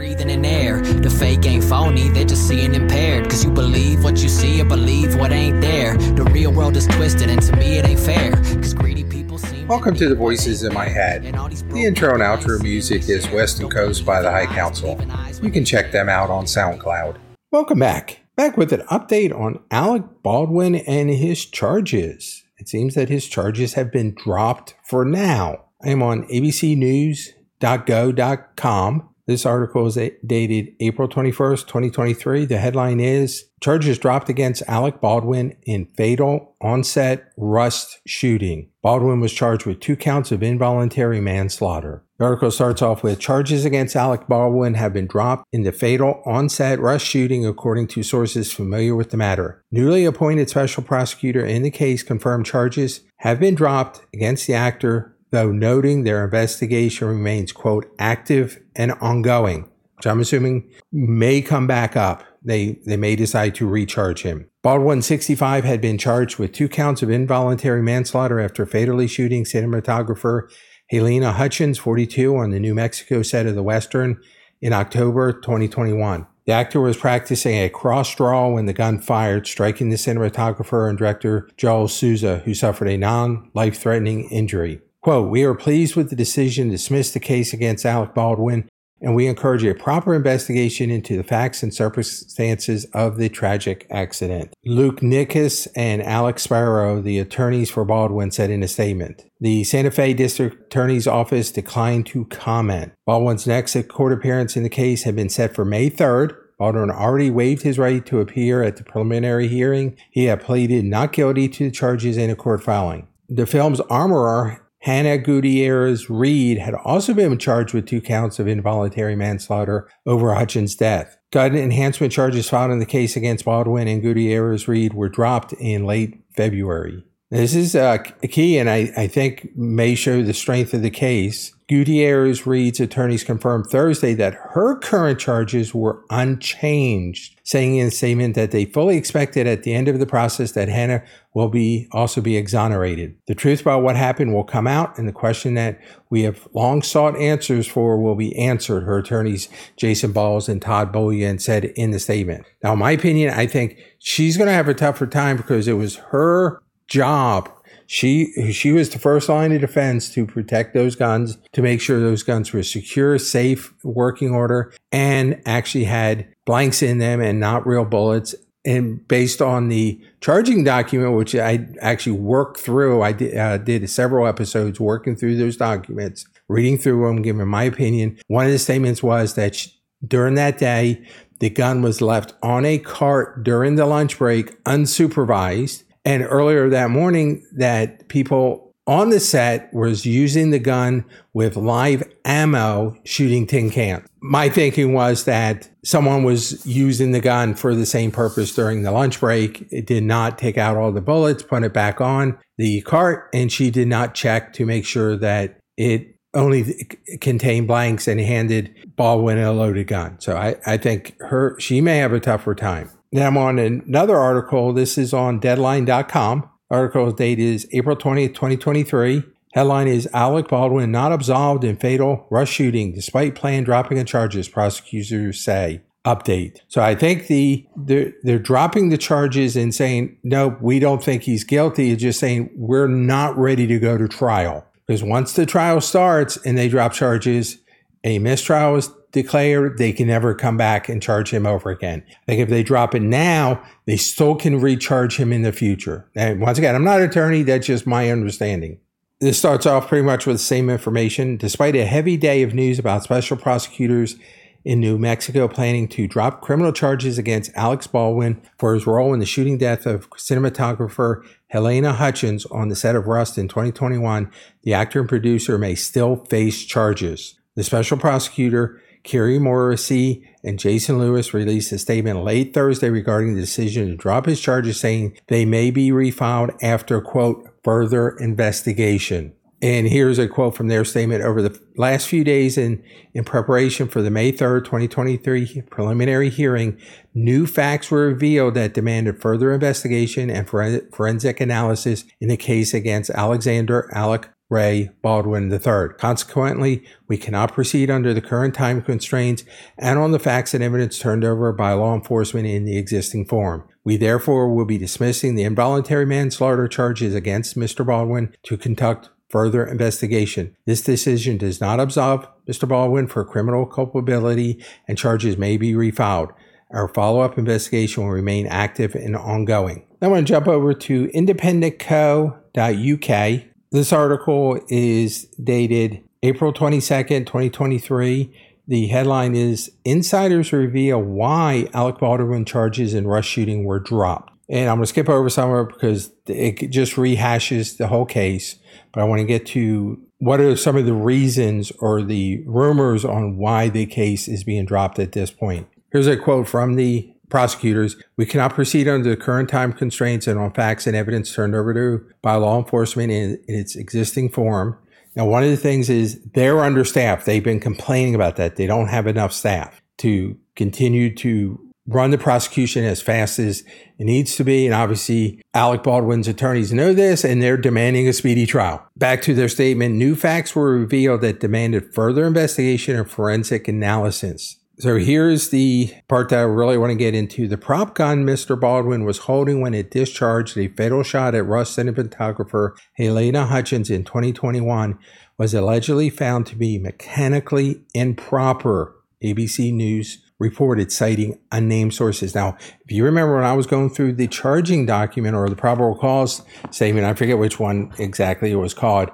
breathing in air. The fake ain't phony, they're just seeing impaired. Cause you believe what you see or believe what ain't there. The real world is twisted, and to me it ain't fair. Cause greedy people seem. Welcome to the Voices in My Head. The intro and outro music is Western Coast by the High Council. You can check them out on SoundCloud. Welcome back. Back with an update on Alec Baldwin and his charges. It seems that his charges have been dropped for now. I am on abcnews.go.com. This article is dated April 21st, 2023. The headline is Charges dropped against Alec Baldwin in fatal onset rust shooting. Baldwin was charged with two counts of involuntary manslaughter. The article starts off with charges against Alec Baldwin have been dropped in the fatal onset rust shooting, according to sources familiar with the matter. Newly appointed special prosecutor in the case confirmed charges have been dropped against the actor, though noting their investigation remains, quote, active and ongoing, which I'm assuming may come back up. They, they may decide to recharge him. Baldwin, 65, had been charged with two counts of involuntary manslaughter after fatally shooting cinematographer Halyna Hutchins, 42, on the New Mexico set of The Western in October 2021. The actor was practicing a cross draw when the gun fired, striking the cinematographer and director Joel Souza, who suffered a non life threatening injury. Quote, We are pleased with the decision to dismiss the case against Alec Baldwin and we encourage a proper investigation into the facts and circumstances of the tragic accident. Luke Nikas and Alex Spiro, the attorneys for Baldwin, said in a statement. The Santa Fe District Attorney's Office declined to comment. Baldwin's next court appearance in the case had been set for May 3rd. Baldwin already waived his right to appear at the preliminary hearing. He had pleaded not guilty to the charges in a court filing. The film's armorer Hannah Gutierrez Reed had also been charged with two counts of involuntary manslaughter over Hutchins' death. Gun enhancement charges filed in the case against Baldwin and Gutierrez Reed were dropped in late February. This is uh, key and I, I think may show the strength of the case. Gutierrez Reed's attorneys confirmed Thursday that her current charges were unchanged, saying in a statement that they fully expected at the end of the process that Hannah will be also be exonerated. The truth about what happened will come out, and the question that we have long sought answers for will be answered, her attorneys Jason Bowles and Todd Bullion said in the statement. Now, in my opinion, I think she's going to have a tougher time because it was her job. She she was the first line of defense to protect those guns, to make sure those guns were secure, safe, working order, and actually had blanks in them and not real bullets. And based on the charging document, which I actually worked through, I did, uh, did several episodes working through those documents, reading through them, giving my opinion. One of the statements was that she, during that day, the gun was left on a cart during the lunch break, unsupervised and earlier that morning, that people on the set was using the gun with live ammo shooting tin cans. My thinking was that someone was using the gun for the same purpose during the lunch break. It did not take out all the bullets, put it back on the cart, and she did not check to make sure that it only contained blanks and handed Baldwin a loaded gun. So I, I think her she may have a tougher time. Now I'm on another article. This is on deadline.com. Article date is April 20th, 2023. Headline is Alec Baldwin not absolved in fatal Rust shooting despite planned dropping of charges, prosecutors say. Update. So I think the they're, they're dropping the charges and saying, no, we don't think he's guilty. It's just saying we're not ready to go to trial. Because once the trial starts and they drop charges, a mistrial is declared, they can never come back and charge him over again. Like if they drop it now, they still can recharge him in the future. And once again, I'm not an attorney, that's just my understanding. This starts off pretty much with the same information. Despite a heavy day of news about special prosecutors in New Mexico planning to drop criminal charges against Alex Baldwin for his role in the shooting death of cinematographer Halyna Hutchins on the set of Rust in 2021, the actor and producer may still face charges. The special prosecutor Kari Morrissey and Jason Lewis released a statement late Thursday regarding the decision to drop his charges, saying they may be refiled after, quote, further investigation. And here's a quote from their statement over the last few days in, in preparation for the May 3rd, 2023 preliminary hearing. New facts were revealed that demanded further investigation and forensic analysis in the case against Alexander Alec Rae Baldwin III. Consequently, we cannot proceed under the current time constraints and on the facts and evidence turned over by law enforcement in the existing form. We therefore will be dismissing the involuntary manslaughter charges against Mr. Baldwin to conduct further investigation. This decision does not absolve Mr. Baldwin for criminal culpability and charges may be refiled. Our follow up investigation will remain active and ongoing. I want to jump over to independentco.uk. This article is dated April 22nd, 2023. The headline is Insiders Reveal Why Alec Baldwin Charges in Rust Shooting Were Dropped. And I'm going to skip over some of it because it just rehashes the whole case. But I want to get to what are some of the reasons or the rumors on why the case is being dropped at this point. Here's a quote from the prosecutors. We cannot proceed under the current time constraints and on facts and evidence turned over to by law enforcement in, in its existing form. Now, one of the things is they're understaffed. They've been complaining about that. They don't have enough staff to continue to run the prosecution as fast as it needs to be. And obviously, Alec Baldwin's attorneys know this and they're demanding a speedy trial. Back to their statement new facts were revealed that demanded further investigation and forensic analysis. So here's the part that I really want to get into. The prop gun Mr. Baldwin was holding when it discharged a fatal shot at Rust cinematographer Halyna Hutchins in 2021 was allegedly found to be mechanically improper. ABC News reported, citing unnamed sources. Now, if you remember when I was going through the charging document or the probable cause statement, I forget which one exactly it was called,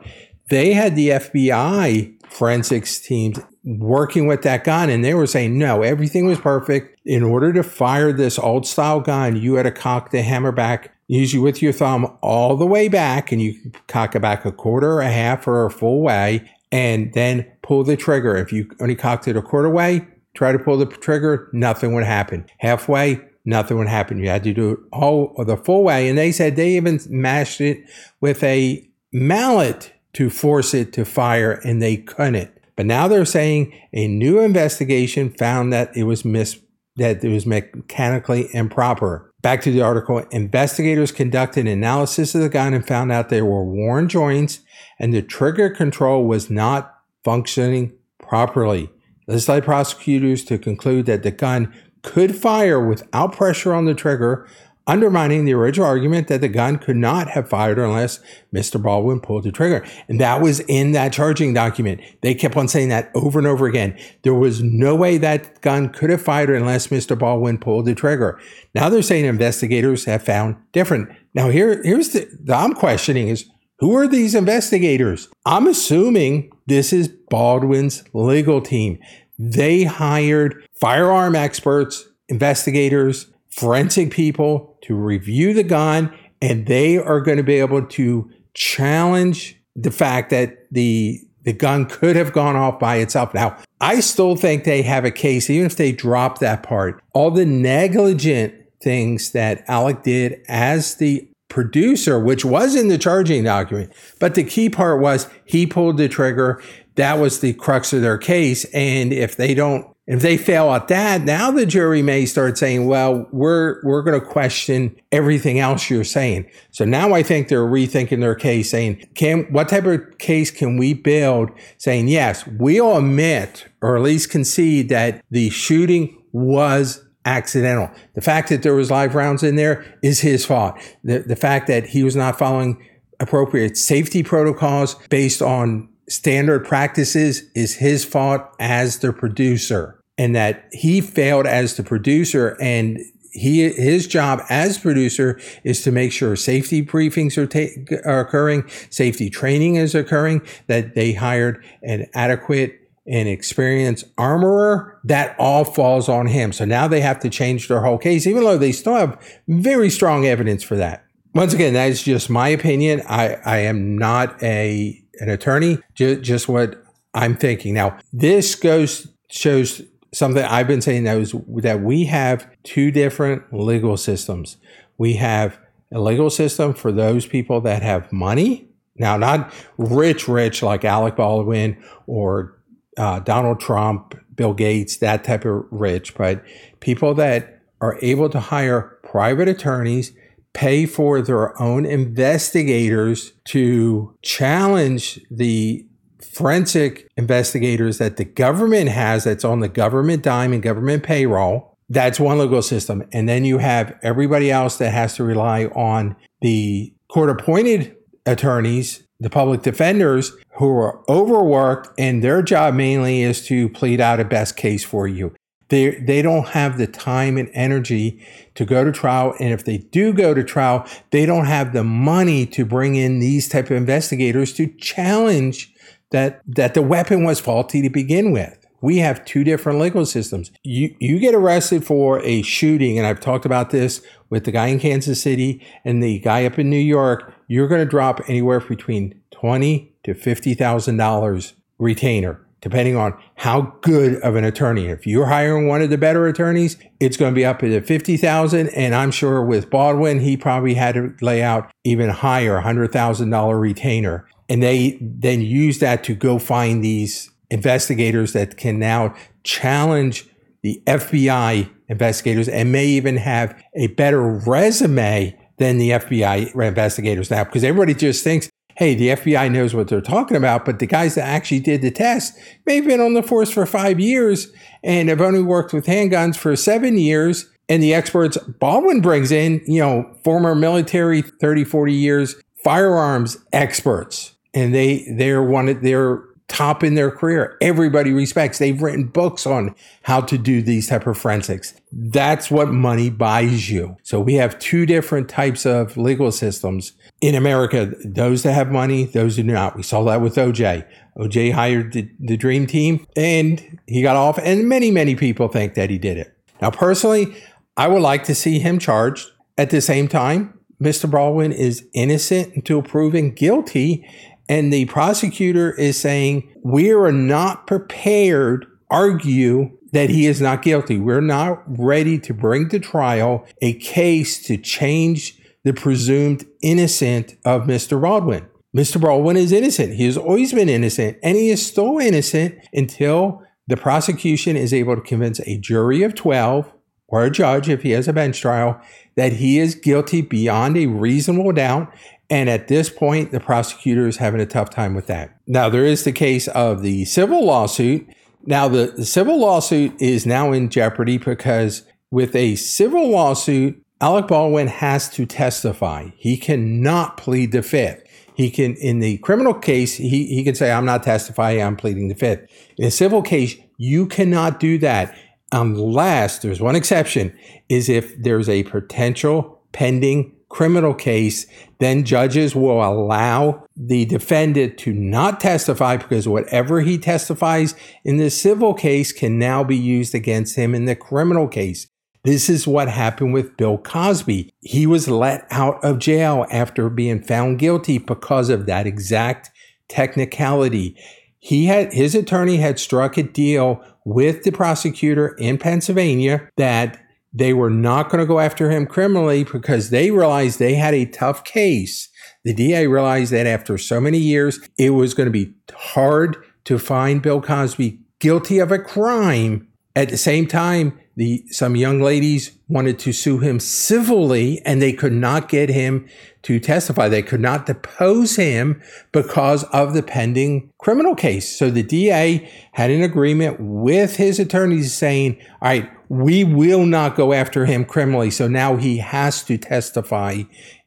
they had the FBI forensics teams working with that gun and they were saying no everything was perfect. In order to fire this old style gun you had to cock the hammer back usually with your thumb all the way back and you cock it back a quarter a half or a full way and then pull the trigger. If you only cocked it a quarter way try to pull the trigger nothing would happen. Halfway nothing would happen. You had to do it all the full way. And they said they even mashed it with a mallet to force it to fire and they couldn't but now they're saying a new investigation found that it was mis that it was mechanically improper. Back to the article, investigators conducted an analysis of the gun and found out there were worn joints and the trigger control was not functioning properly. This led prosecutors to conclude that the gun could fire without pressure on the trigger, undermining the original argument that the gun could not have fired unless Mr. Baldwin pulled the trigger. And that was in that charging document. They kept on saying that over and over again. There was no way that gun could have fired unless Mr. Baldwin pulled the trigger. Now they're saying investigators have found different. Now here, here's the, the I'm questioning is who are these investigators? I'm assuming this is Baldwin's legal team. They hired firearm experts, investigators, forensic people to review the gun, and they are going to be able to challenge the fact that the the gun could have gone off by itself. Now, I still think they have a case, even if they drop that part. All the negligent things that Alec did as the producer, which was in the charging document, but the key part was he pulled the trigger. That was the crux of their case. And if they don't if they fail at that, now the jury may start saying, well, we're, we're going to question everything else you're saying. So now I think they're rethinking their case saying, can, what type of case can we build saying, yes, we'll admit or at least concede that the shooting was accidental. The fact that there was live rounds in there is his fault. The, the fact that he was not following appropriate safety protocols based on standard practices is his fault as the producer and that he failed as the producer and he his job as producer is to make sure safety briefings are, ta- are occurring, safety training is occurring, that they hired an adequate and experienced armorer. That all falls on him. So now they have to change their whole case, even though they still have very strong evidence for that. Once again, that is just my opinion. I, I am not a an attorney, just, just what I'm thinking. Now, this goes shows something I've been saying that was that we have two different legal systems. We have a legal system for those people that have money. Now, not rich, rich like Alec Baldwin or uh, Donald Trump, Bill Gates, that type of rich, but people that are able to hire private attorneys, pay for their own investigators to challenge the forensic investigators that the government has that's on the government dime and government payroll. That's one legal system. And then you have everybody else that has to rely on the court appointed attorneys, the public defenders who are overworked and their job mainly is to plead out a best case for you. They, they don't have the time and energy to go to trial. And if they do go to trial, they don't have the money to bring in these type of investigators to challenge that, that the weapon was faulty to begin with. We have two different legal systems. You, you get arrested for a shooting, and I've talked about this with the guy in Kansas City and the guy up in New York. You're going to drop anywhere between twenty to fifty thousand dollars retainer depending on how good of an attorney. If you're hiring one of the better attorneys, it's going to be up to 50,000 and I'm sure with Baldwin he probably had to lay out even higher $100,000 retainer. And they then use that to go find these investigators that can now challenge the FBI investigators and may even have a better resume than the FBI investigators now because everybody just thinks hey, the FBI knows what they're talking about, but the guys that actually did the test may have been on the force for five years and have only worked with handguns for seven years. And the experts Baldwin brings in, you know, former military, 30, 40 years, firearms experts. And they, they're one, they're top in their career. Everybody respects. They've written books on how to do these type of forensics. That's what money buys you. So we have two different types of legal systems in America. Those that have money, those who do not. We saw that with OJ. OJ hired the, the dream team and he got off and many, many people think that he did it. Now, personally, I would like to see him charged. At the same time, Mr. Baldwin is innocent until proven guilty and the prosecutor is saying, we are not prepared argue that he is not guilty. We're not ready to bring to trial a case to change the presumed innocent of Mr. Baldwin. Mr. Baldwin is innocent. He has always been innocent, and he is still innocent until the prosecution is able to convince a jury of 12 or a judge, if he has a bench trial, that he is guilty beyond a reasonable doubt and at this point, the prosecutor is having a tough time with that. Now, there is the case of the civil lawsuit. Now, the, the civil lawsuit is now in jeopardy because with a civil lawsuit, Alec Baldwin has to testify. He cannot plead the fifth. He can, in the criminal case, he, he can say, I'm not testifying, I'm pleading the fifth. In a civil case, you cannot do that unless there's one exception is if there's a potential pending criminal case, then judges will allow the defendant to not testify because whatever he testifies in the civil case can now be used against him in the criminal case. This is what happened with Bill Cosby. He was let out of jail after being found guilty because of that exact technicality. He had his attorney had struck a deal with the prosecutor in Pennsylvania that they were not going to go after him criminally because they realized they had a tough case. The DA realized that after so many years, it was going to be hard to find Bill Cosby guilty of a crime. At the same time, the some young ladies wanted to sue him civilly and they could not get him to testify. They could not depose him because of the pending criminal case. So the DA had an agreement with his attorneys saying, all right, we will not go after him criminally. So now he has to testify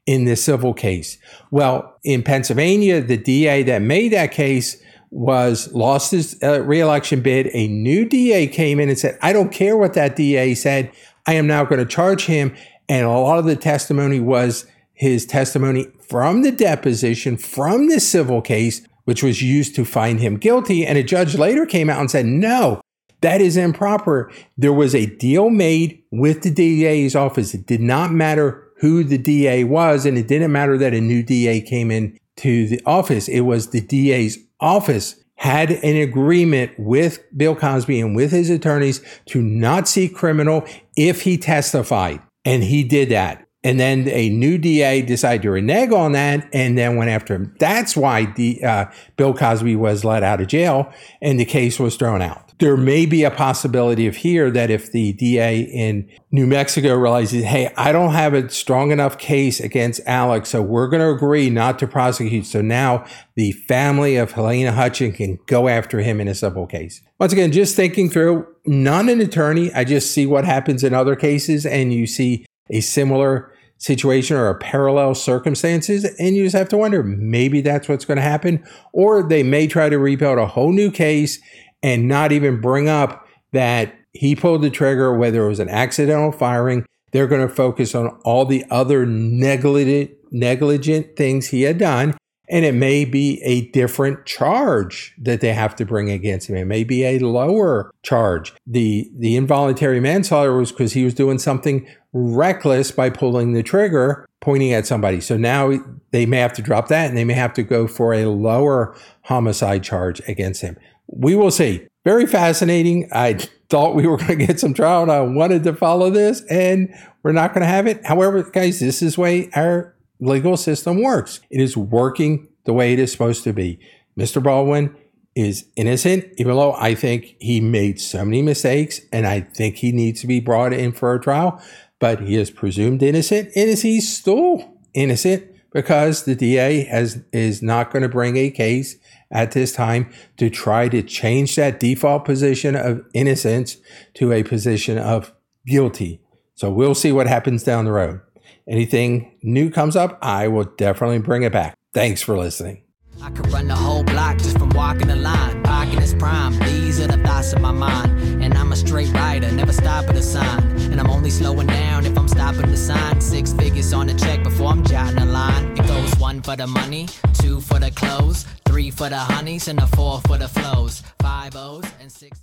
in this civil case. Well, in Pennsylvania, the DA that made that case was lost his uh, reelection bid. A new DA came in and said, I don't care what that DA said. I am now going to charge him. And a lot of the testimony was his testimony from the deposition from the civil case, which was used to find him guilty. And a judge later came out and said, no, that is improper. There was a deal made with the DA's office. It did not matter who the DA was, and it didn't matter that a new DA came in to the office. It was the DA's office had an agreement with Bill Cosby and with his attorneys to not seek criminal if he testified. And he did that. And then a new DA decided to renege on that and then went after him. That's why the, uh, Bill Cosby was let out of jail and the case was thrown out. there may be a possibility of here that if the DA in New Mexico realizes, hey, I don't have a strong enough case against Alex, so we're going to agree not to prosecute. So now the family of Halyna Hutchins can go after him in a civil case. Once again, just thinking through, not an attorney. I just see what happens in other cases, and you see a similar situation or a parallel circumstances, and you just have to wonder maybe that's what's going to happen, or they may try to rebuild a whole new case and not even bring up that he pulled the trigger, whether it was an accidental firing. They're going to focus on all the other negligent, negligent things he had done. And it may be a different charge that they have to bring against him. It may be a lower charge. The the involuntary manslaughter was because he was doing something reckless by pulling the trigger, pointing at somebody. So now they may have to drop that and they may have to go for a lower homicide charge against him we will see. Very fascinating. I thought we were going to get some trial and I wanted to follow this, and we're not going to have it. However, guys, this is way our legal system works. It is working the way it is supposed to be. Mr. Baldwin is innocent, even though I think he made so many mistakes and I think he needs to be brought in for a trial, but he is presumed innocent and is he still innocent because the DA has is not going to bring a case at this time to try to change that default position of innocence to a position of guilty. So we'll see what happens down the road. Anything new comes up, I will definitely bring it back. Thanks for listening. I could run the whole block just from walking the line. Parking is prime. These are the thoughts of my mind. And I'm a straight rider, never sign. And I'm only slowing down if I'm stopping the sign. Six figures on check before I'm jotting a line. It goes one for the money, two for the clothes, three for the honeys, and a four for the flows. Five O's and six.